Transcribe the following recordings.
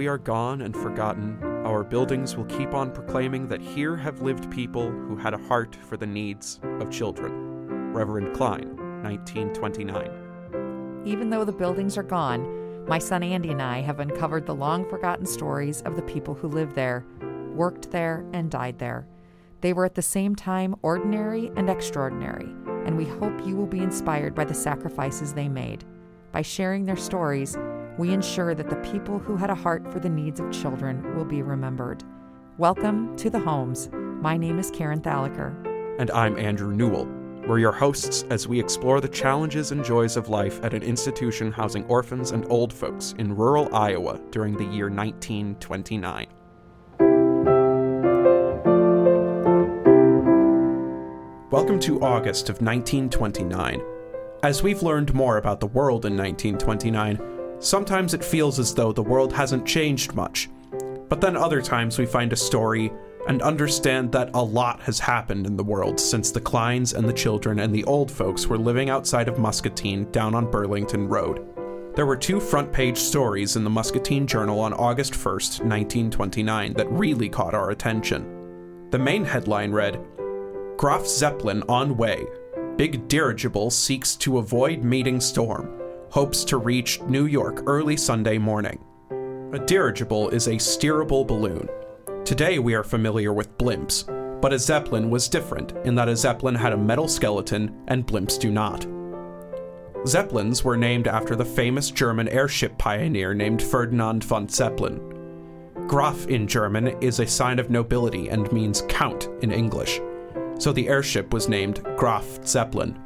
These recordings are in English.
we are gone and forgotten, our buildings will keep on proclaiming that here have lived people who had a heart for the needs of children. Reverend Klein, 1929. Even though the buildings are gone, my son Andy and I have uncovered the long forgotten stories of the people who lived there, worked there, and died there. They were at the same time ordinary and extraordinary, and we hope you will be inspired by the sacrifices they made. By sharing their stories, we ensure that the people who had a heart for the needs of children will be remembered. Welcome to the Homes. My name is Karen Thalaker. And I'm Andrew Newell. We're your hosts as we explore the challenges and joys of life at an institution housing orphans and old folks in rural Iowa during the year 1929. Welcome to August of 1929. As we've learned more about the world in 1929, sometimes it feels as though the world hasn't changed much. But then other times we find a story and understand that a lot has happened in the world since the Kleins and the children and the old folks were living outside of Muscatine down on Burlington Road. There were two front page stories in the Muscatine Journal on August 1st, 1929, that really caught our attention. The main headline read Graf Zeppelin on way. Big dirigible seeks to avoid meeting storm. Hopes to reach New York early Sunday morning. A dirigible is a steerable balloon. Today we are familiar with blimps, but a Zeppelin was different in that a Zeppelin had a metal skeleton and blimps do not. Zeppelins were named after the famous German airship pioneer named Ferdinand von Zeppelin. Graf in German is a sign of nobility and means count in English so the airship was named Graf Zeppelin.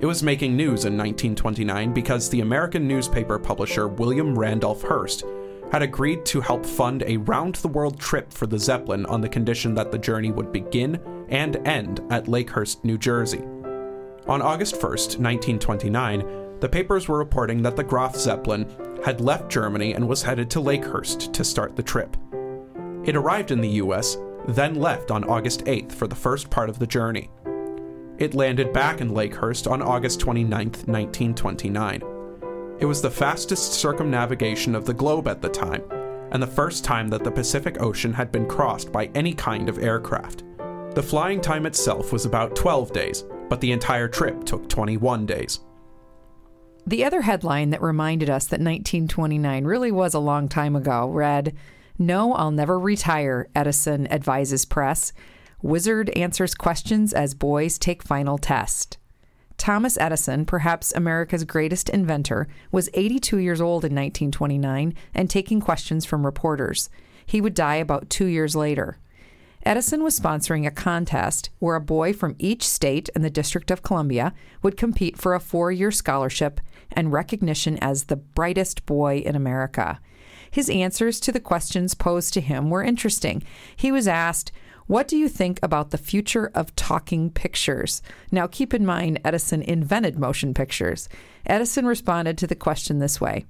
It was making news in 1929 because the American newspaper publisher William Randolph Hearst had agreed to help fund a round the world trip for the Zeppelin on the condition that the journey would begin and end at Lakehurst, New Jersey. On August 1st, 1929, the papers were reporting that the Graf Zeppelin had left Germany and was headed to Lakehurst to start the trip. It arrived in the US then left on August 8th for the first part of the journey. It landed back in Lakehurst on August 29, 1929. It was the fastest circumnavigation of the globe at the time, and the first time that the Pacific Ocean had been crossed by any kind of aircraft. The flying time itself was about 12 days, but the entire trip took 21 days. The other headline that reminded us that 1929 really was a long time ago read no, I'll never retire, Edison advises press. Wizard answers questions as boys take final test. Thomas Edison, perhaps America's greatest inventor, was 82 years old in 1929 and taking questions from reporters. He would die about two years later. Edison was sponsoring a contest where a boy from each state and the District of Columbia would compete for a four year scholarship and recognition as the brightest boy in America. His answers to the questions posed to him were interesting. He was asked, What do you think about the future of talking pictures? Now, keep in mind, Edison invented motion pictures. Edison responded to the question this way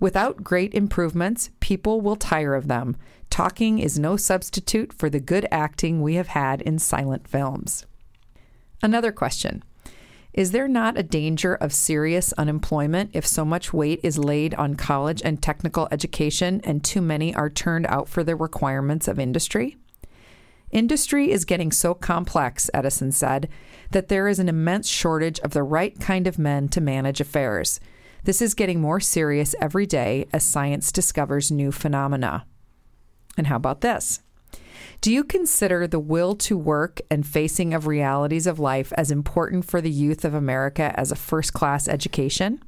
Without great improvements, people will tire of them. Talking is no substitute for the good acting we have had in silent films. Another question is there not a danger of serious unemployment if so much weight is laid on college and technical education and too many are turned out for the requirements of industry? Industry is getting so complex, Edison said, that there is an immense shortage of the right kind of men to manage affairs. This is getting more serious every day as science discovers new phenomena. And how about this? Do you consider the will to work and facing of realities of life as important for the youth of America as a first class education?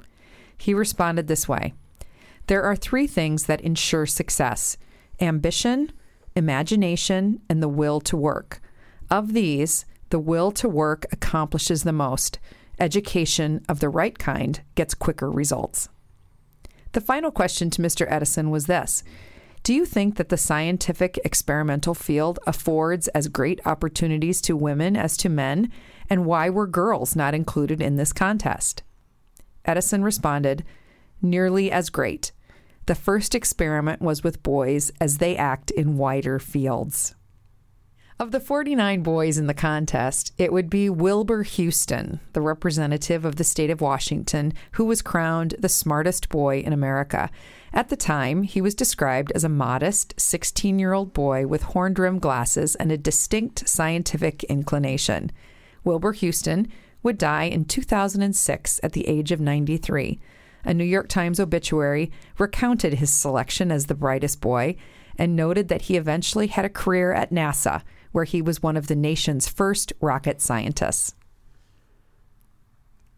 He responded this way There are three things that ensure success ambition, imagination, and the will to work. Of these, the will to work accomplishes the most. Education of the right kind gets quicker results. The final question to Mr. Edison was this do you think that the scientific experimental field affords as great opportunities to women as to men? And why were girls not included in this contest? Edison responded, Nearly as great. The first experiment was with boys as they act in wider fields. Of the 49 boys in the contest, it would be Wilbur Houston, the representative of the state of Washington, who was crowned the smartest boy in America. At the time, he was described as a modest 16 year old boy with horn rimmed glasses and a distinct scientific inclination. Wilbur Houston would die in 2006 at the age of 93. A New York Times obituary recounted his selection as the brightest boy and noted that he eventually had a career at NASA where he was one of the nation's first rocket scientists.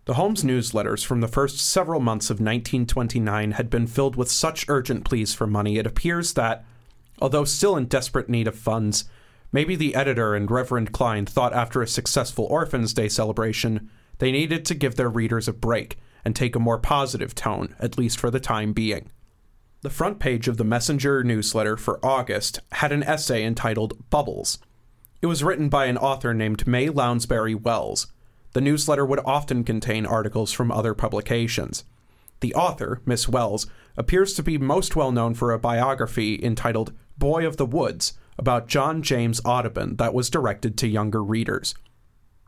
The Homes newsletters from the first several months of 1929 had been filled with such urgent pleas for money, it appears that, although still in desperate need of funds, maybe the editor and Reverend Klein thought after a successful Orphans' Day celebration, they needed to give their readers a break and take a more positive tone, at least for the time being. The front page of the Messenger newsletter for August had an essay entitled Bubbles, it was written by an author named May Lounsbury Wells. The newsletter would often contain articles from other publications. The author, Miss Wells, appears to be most well known for a biography entitled Boy of the Woods about John James Audubon that was directed to younger readers.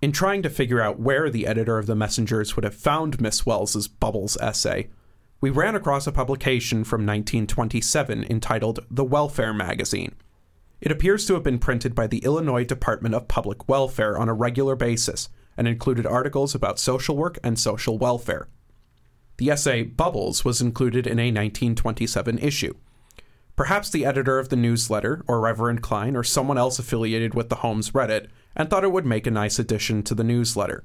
In trying to figure out where the editor of the Messengers would have found Miss Wells's Bubbles essay, we ran across a publication from 1927 entitled The Welfare Magazine. It appears to have been printed by the Illinois Department of Public Welfare on a regular basis and included articles about social work and social welfare. The essay Bubbles was included in a 1927 issue. Perhaps the editor of the newsletter, or Reverend Klein, or someone else affiliated with the Homes read it and thought it would make a nice addition to the newsletter.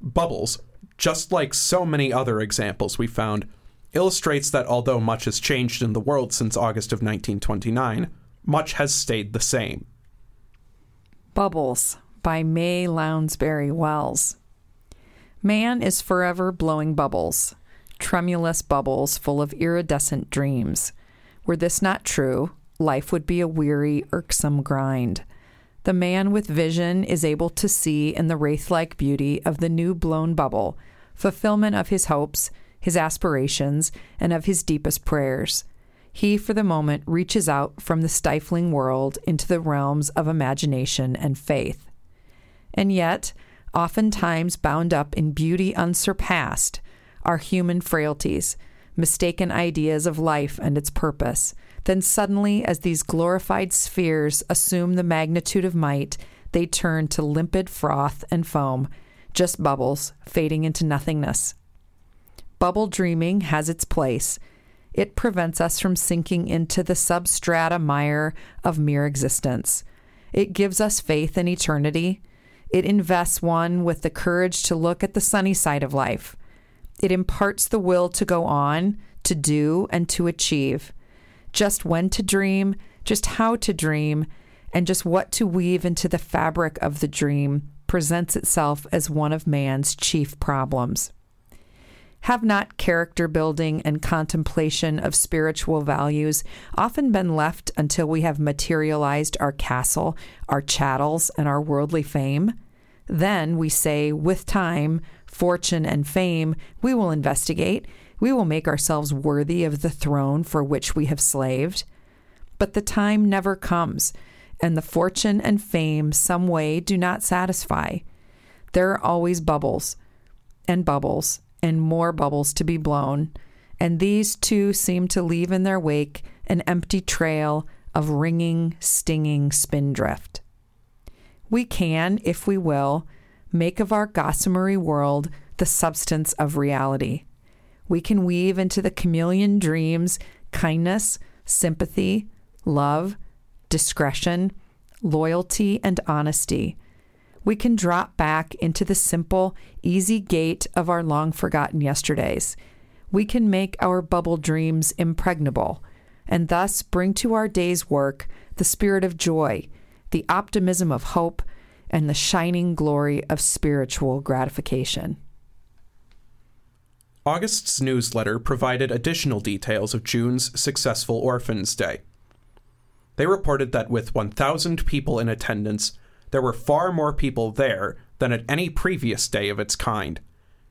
Bubbles, just like so many other examples we found, illustrates that although much has changed in the world since August of 1929, much has stayed the same. Bubbles by May Lounsbury Wells. Man is forever blowing bubbles, tremulous bubbles full of iridescent dreams. Were this not true, life would be a weary, irksome grind. The man with vision is able to see in the wraith like beauty of the new blown bubble fulfillment of his hopes, his aspirations, and of his deepest prayers he for the moment reaches out from the stifling world into the realms of imagination and faith. And yet, oftentimes bound up in beauty unsurpassed, are human frailties, mistaken ideas of life and its purpose. Then suddenly, as these glorified spheres assume the magnitude of might, they turn to limpid froth and foam, just bubbles fading into nothingness. Bubble dreaming has its place it prevents us from sinking into the substrata mire of mere existence. It gives us faith in eternity. It invests one with the courage to look at the sunny side of life. It imparts the will to go on, to do, and to achieve. Just when to dream, just how to dream, and just what to weave into the fabric of the dream presents itself as one of man's chief problems. Have not character building and contemplation of spiritual values often been left until we have materialized our castle, our chattels, and our worldly fame? Then we say, with time, fortune, and fame, we will investigate, we will make ourselves worthy of the throne for which we have slaved. But the time never comes, and the fortune and fame some way do not satisfy. There are always bubbles and bubbles and more bubbles to be blown, and these too seem to leave in their wake an empty trail of ringing, stinging spindrift. We can, if we will, make of our gossamery world the substance of reality. We can weave into the chameleon dreams kindness, sympathy, love, discretion, loyalty, and honesty we can drop back into the simple, easy gait of our long forgotten yesterdays. We can make our bubble dreams impregnable and thus bring to our day's work the spirit of joy, the optimism of hope, and the shining glory of spiritual gratification. August's newsletter provided additional details of June's successful Orphans' Day. They reported that with 1,000 people in attendance, there were far more people there than at any previous day of its kind.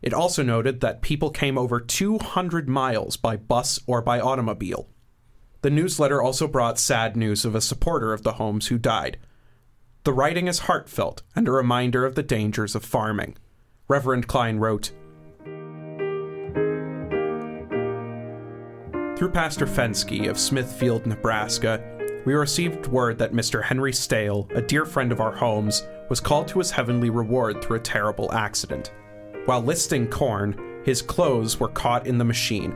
It also noted that people came over 200 miles by bus or by automobile. The newsletter also brought sad news of a supporter of the Homes who died. The writing is heartfelt and a reminder of the dangers of farming. Reverend Klein wrote Through Pastor Fensky of Smithfield, Nebraska, we received word that Mr. Henry Stale, a dear friend of our homes, was called to his heavenly reward through a terrible accident. While listing corn, his clothes were caught in the machine.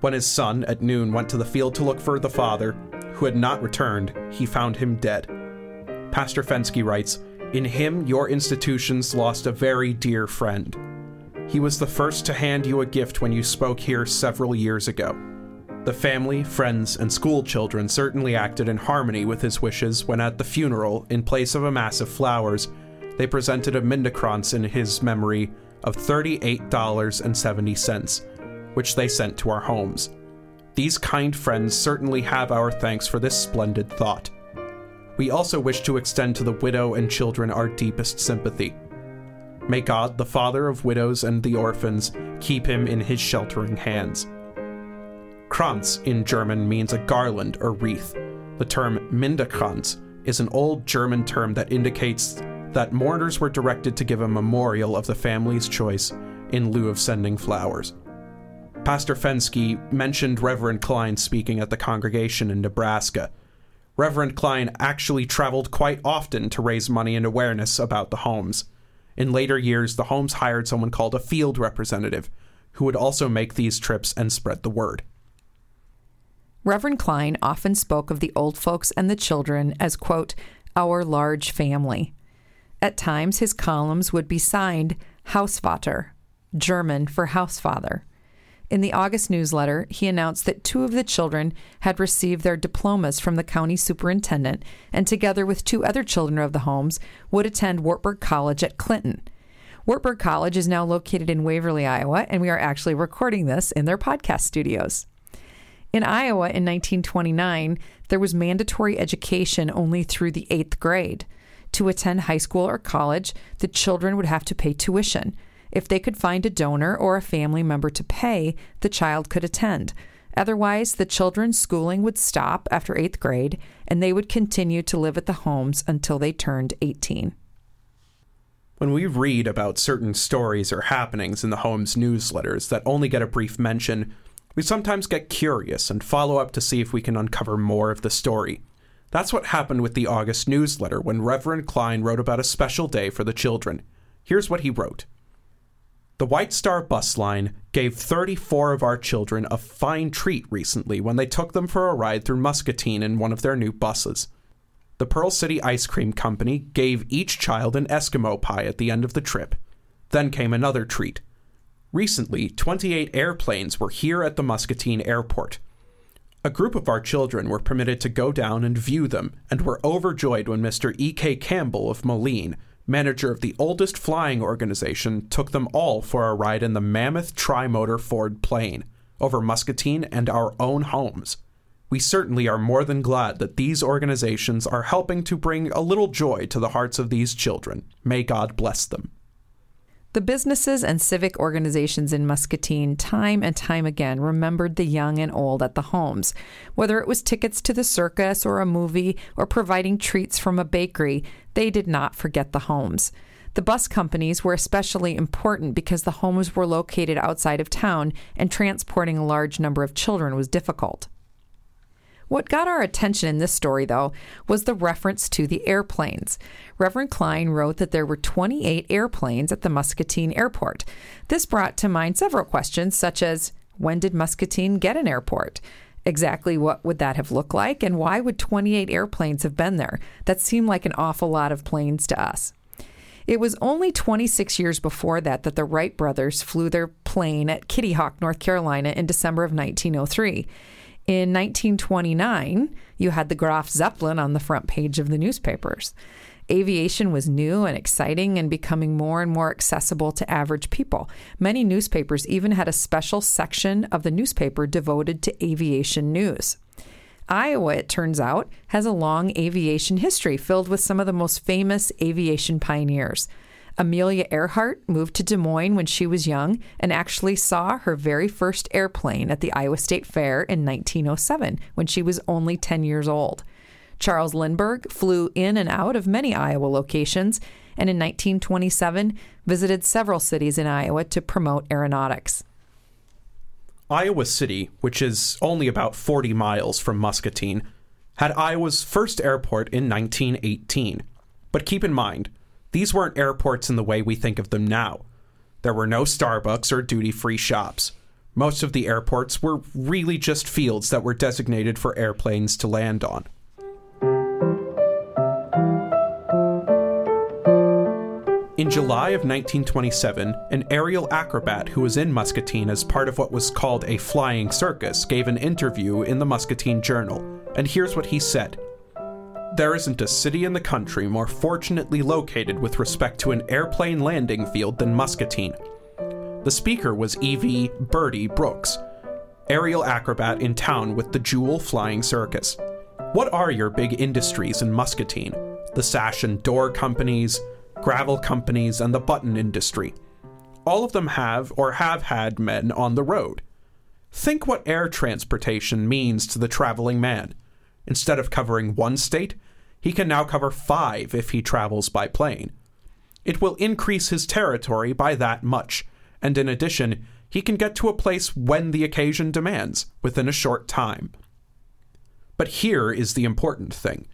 When his son, at noon, went to the field to look for the father, who had not returned, he found him dead. Pastor Fensky writes In him, your institutions lost a very dear friend. He was the first to hand you a gift when you spoke here several years ago. The family, friends, and school children certainly acted in harmony with his wishes when at the funeral, in place of a mass of flowers, they presented a Mindekranz in his memory of $38.70, which they sent to our homes. These kind friends certainly have our thanks for this splendid thought. We also wish to extend to the widow and children our deepest sympathy. May God, the Father of widows and the orphans, keep him in his sheltering hands. Kranz in German means a garland or wreath. The term Mindekranz is an old German term that indicates that mourners were directed to give a memorial of the family's choice in lieu of sending flowers. Pastor Fensky mentioned Reverend Klein speaking at the congregation in Nebraska. Reverend Klein actually traveled quite often to raise money and awareness about the homes. In later years, the homes hired someone called a field representative, who would also make these trips and spread the word. Reverend Klein often spoke of the old folks and the children as, quote, our large family. At times, his columns would be signed Hausvater, German for housefather. In the August newsletter, he announced that two of the children had received their diplomas from the county superintendent and, together with two other children of the homes, would attend Wartburg College at Clinton. Wartburg College is now located in Waverly, Iowa, and we are actually recording this in their podcast studios. In Iowa in 1929, there was mandatory education only through the eighth grade. To attend high school or college, the children would have to pay tuition. If they could find a donor or a family member to pay, the child could attend. Otherwise, the children's schooling would stop after eighth grade and they would continue to live at the homes until they turned 18. When we read about certain stories or happenings in the home's newsletters that only get a brief mention, we sometimes get curious and follow up to see if we can uncover more of the story. That's what happened with the August newsletter when Reverend Klein wrote about a special day for the children. Here's what he wrote The White Star Bus Line gave 34 of our children a fine treat recently when they took them for a ride through Muscatine in one of their new buses. The Pearl City Ice Cream Company gave each child an Eskimo pie at the end of the trip. Then came another treat Recently, 28 airplanes were here at the Muscatine airport. A group of our children were permitted to go down and view them and were overjoyed when Mr. E.K. Campbell of Moline, manager of the oldest flying organization, took them all for a ride in the mammoth trimotor Ford plane over Muscatine and our own homes. We certainly are more than glad that these organizations are helping to bring a little joy to the hearts of these children. May God bless them. The businesses and civic organizations in Muscatine, time and time again, remembered the young and old at the homes. Whether it was tickets to the circus or a movie or providing treats from a bakery, they did not forget the homes. The bus companies were especially important because the homes were located outside of town and transporting a large number of children was difficult. What got our attention in this story, though, was the reference to the airplanes. Reverend Klein wrote that there were 28 airplanes at the Muscatine airport. This brought to mind several questions, such as when did Muscatine get an airport? Exactly what would that have looked like, and why would 28 airplanes have been there? That seemed like an awful lot of planes to us. It was only 26 years before that that the Wright brothers flew their plane at Kitty Hawk, North Carolina in December of 1903. In 1929, you had the Graf Zeppelin on the front page of the newspapers. Aviation was new and exciting and becoming more and more accessible to average people. Many newspapers even had a special section of the newspaper devoted to aviation news. Iowa, it turns out, has a long aviation history filled with some of the most famous aviation pioneers. Amelia Earhart moved to Des Moines when she was young and actually saw her very first airplane at the Iowa State Fair in 1907 when she was only 10 years old. Charles Lindbergh flew in and out of many Iowa locations, and in 1927 visited several cities in Iowa to promote aeronautics. Iowa City, which is only about 40 miles from Muscatine, had Iowa's first airport in 1918. But keep in mind, these weren't airports in the way we think of them now. There were no Starbucks or duty free shops. Most of the airports were really just fields that were designated for airplanes to land on. In July of 1927, an aerial acrobat who was in Muscatine as part of what was called a flying circus gave an interview in the Muscatine Journal, and here's what he said There isn't a city in the country more fortunately located with respect to an airplane landing field than Muscatine. The speaker was E.V. Birdie Brooks, aerial acrobat in town with the Jewel Flying Circus. What are your big industries in Muscatine? The sash and door companies, gravel companies, and the button industry. All of them have or have had men on the road. Think what air transportation means to the traveling man. Instead of covering one state, he can now cover five if he travels by plane. It will increase his territory by that much, and in addition, he can get to a place when the occasion demands, within a short time. But here is the important thing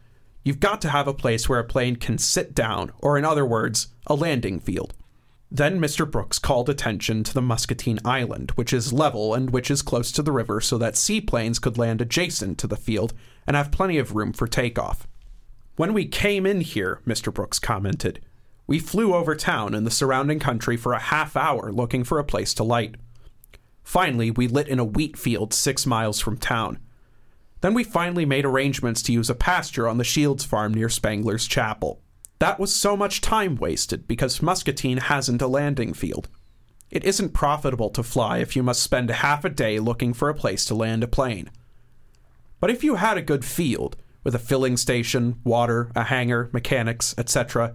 you've got to have a place where a plane can sit down, or in other words, a landing field. Then Mr. Brooks called attention to the Muscatine Island, which is level and which is close to the river so that seaplanes could land adjacent to the field and have plenty of room for takeoff. When we came in here, Mr. Brooks commented, we flew over town and the surrounding country for a half hour looking for a place to light. Finally, we lit in a wheat field six miles from town. Then we finally made arrangements to use a pasture on the Shields farm near Spangler's Chapel. That was so much time wasted because Muscatine hasn't a landing field. It isn't profitable to fly if you must spend half a day looking for a place to land a plane. But if you had a good field, with a filling station, water, a hangar, mechanics, etc.,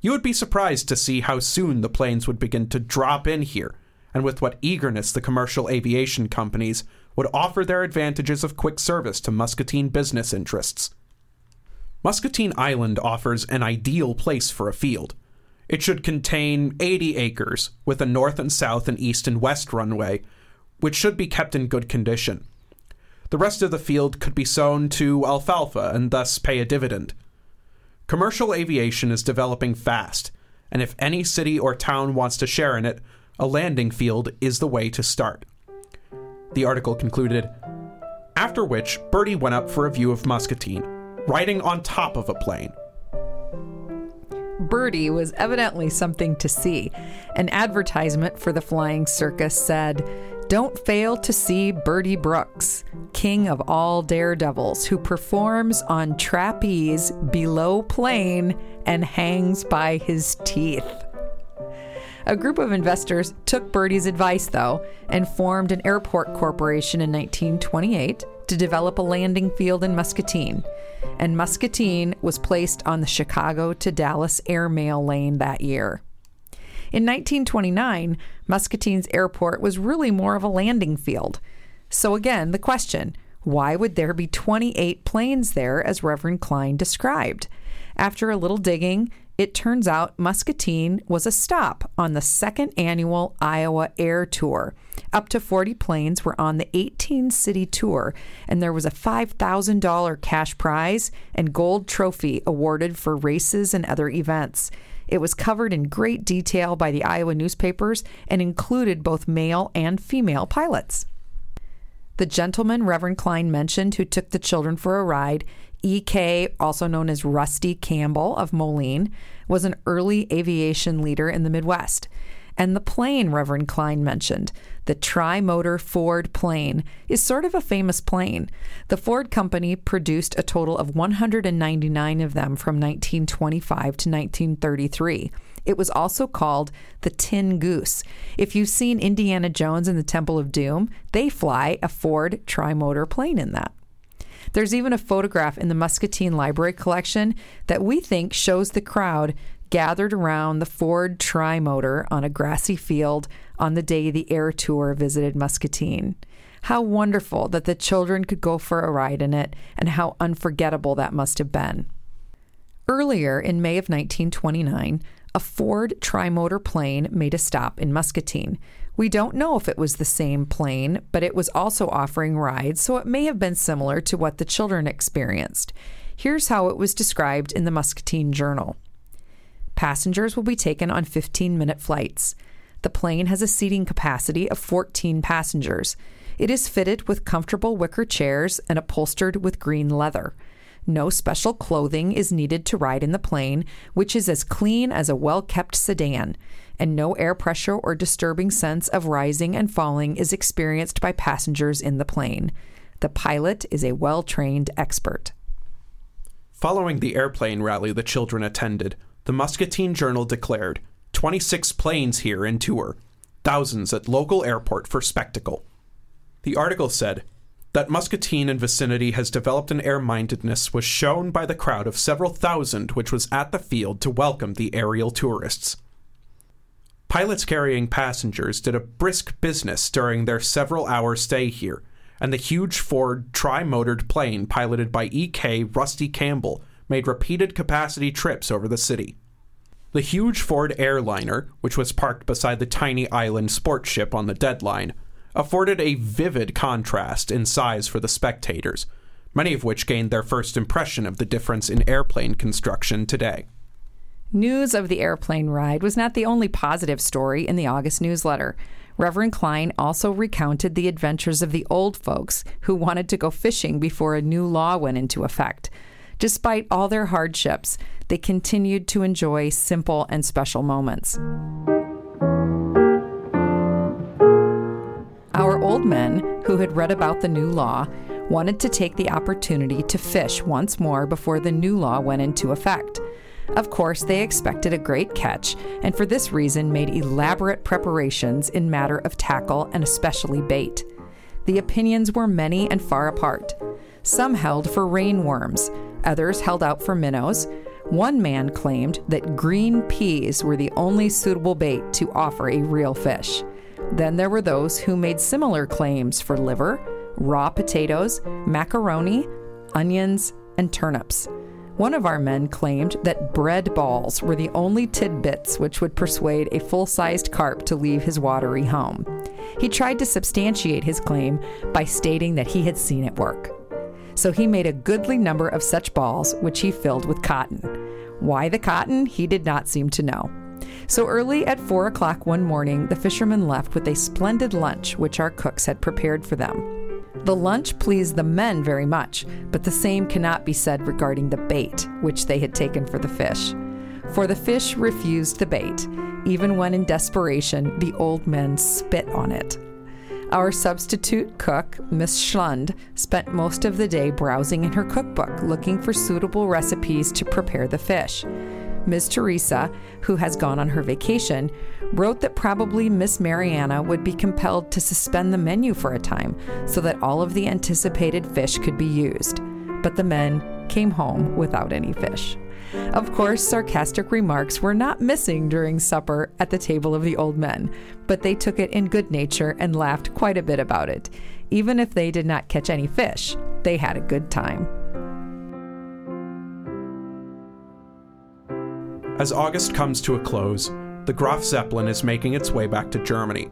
you would be surprised to see how soon the planes would begin to drop in here, and with what eagerness the commercial aviation companies would offer their advantages of quick service to Muscatine business interests. Muscatine Island offers an ideal place for a field. It should contain 80 acres, with a north and south and east and west runway, which should be kept in good condition. The rest of the field could be sown to alfalfa and thus pay a dividend. Commercial aviation is developing fast, and if any city or town wants to share in it, a landing field is the way to start the article concluded. After which, Bertie went up for a view of Muscatine, riding on top of a plane. Bertie was evidently something to see. An advertisement for the flying circus said, Don't fail to see Bertie Brooks, king of all daredevils, who performs on trapeze below plane and hangs by his teeth. A group of investors took Bertie's advice, though, and formed an airport corporation in 1928 to develop a landing field in Muscatine. And Muscatine was placed on the Chicago to Dallas airmail lane that year. In 1929, Muscatine's airport was really more of a landing field. So, again, the question why would there be 28 planes there, as Reverend Klein described? After a little digging, it turns out Muscatine was a stop on the second annual Iowa Air Tour. Up to 40 planes were on the 18 city tour, and there was a $5,000 cash prize and gold trophy awarded for races and other events. It was covered in great detail by the Iowa newspapers and included both male and female pilots. The gentleman Reverend Klein mentioned who took the children for a ride E.K., also known as Rusty Campbell of Moline, was an early aviation leader in the Midwest. And the plane Reverend Klein mentioned, the tri-motor Ford plane, is sort of a famous plane. The Ford company produced a total of 199 of them from 1925 to 1933. It was also called the Tin Goose. If you've seen Indiana Jones and the Temple of Doom, they fly a Ford tri-motor plane in that. There's even a photograph in the Muscatine Library collection that we think shows the crowd gathered around the Ford Tri Motor on a grassy field on the day the air tour visited Muscatine. How wonderful that the children could go for a ride in it, and how unforgettable that must have been. Earlier in May of 1929, a Ford trimotor plane made a stop in Muscatine. We don't know if it was the same plane, but it was also offering rides, so it may have been similar to what the children experienced. Here's how it was described in the Muscatine Journal Passengers will be taken on 15 minute flights. The plane has a seating capacity of 14 passengers. It is fitted with comfortable wicker chairs and upholstered with green leather. No special clothing is needed to ride in the plane, which is as clean as a well kept sedan, and no air pressure or disturbing sense of rising and falling is experienced by passengers in the plane. The pilot is a well trained expert. Following the airplane rally the children attended, the Muscatine Journal declared 26 planes here in tour, thousands at local airport for spectacle. The article said, that Muscatine and vicinity has developed an air mindedness was shown by the crowd of several thousand which was at the field to welcome the aerial tourists. Pilots carrying passengers did a brisk business during their several hour stay here, and the huge Ford tri motored plane piloted by E.K. Rusty Campbell made repeated capacity trips over the city. The huge Ford airliner, which was parked beside the tiny island sport ship on the deadline, afforded a vivid contrast in size for the spectators, many of which gained their first impression of the difference in airplane construction today. News of the airplane ride was not the only positive story in the August newsletter. Reverend Klein also recounted the adventures of the old folks who wanted to go fishing before a new law went into effect. Despite all their hardships, they continued to enjoy simple and special moments. Our old men, who had read about the new law, wanted to take the opportunity to fish once more before the new law went into effect. Of course, they expected a great catch, and for this reason made elaborate preparations in matter of tackle and especially bait. The opinions were many and far apart. Some held for rainworms, others held out for minnows. One man claimed that green peas were the only suitable bait to offer a real fish. Then there were those who made similar claims for liver, raw potatoes, macaroni, onions, and turnips. One of our men claimed that bread balls were the only tidbits which would persuade a full sized carp to leave his watery home. He tried to substantiate his claim by stating that he had seen it work. So he made a goodly number of such balls, which he filled with cotton. Why the cotton, he did not seem to know. So early at four o'clock one morning, the fishermen left with a splendid lunch which our cooks had prepared for them. The lunch pleased the men very much, but the same cannot be said regarding the bait which they had taken for the fish. For the fish refused the bait, even when in desperation the old men spit on it. Our substitute cook, Miss Schlund, spent most of the day browsing in her cookbook looking for suitable recipes to prepare the fish. Miss Teresa, who has gone on her vacation, wrote that probably Miss Mariana would be compelled to suspend the menu for a time so that all of the anticipated fish could be used. But the men came home without any fish. Of course, sarcastic remarks were not missing during supper at the table of the old men, but they took it in good nature and laughed quite a bit about it. Even if they did not catch any fish, they had a good time. As August comes to a close, the Graf Zeppelin is making its way back to Germany.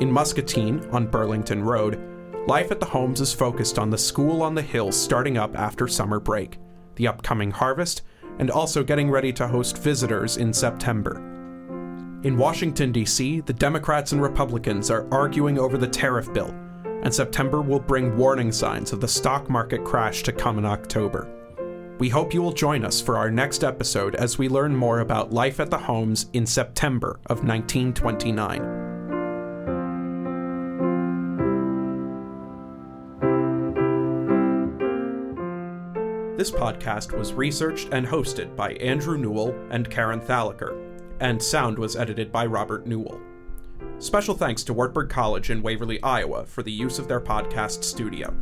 In Muscatine, on Burlington Road, life at the homes is focused on the school on the hill starting up after summer break, the upcoming harvest, and also getting ready to host visitors in September. In Washington, D.C., the Democrats and Republicans are arguing over the tariff bill, and September will bring warning signs of the stock market crash to come in October. We hope you will join us for our next episode as we learn more about life at the homes in September of 1929. This podcast was researched and hosted by Andrew Newell and Karen Thalaker, and sound was edited by Robert Newell. Special thanks to Wartburg College in Waverly, Iowa for the use of their podcast studio.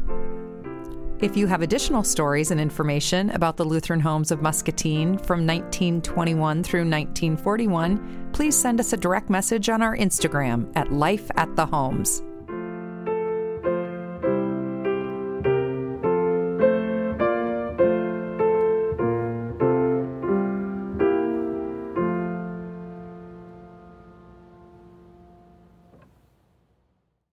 If you have additional stories and information about the Lutheran homes of Muscatine from 1921 through 1941, please send us a direct message on our Instagram at Life at the Homes.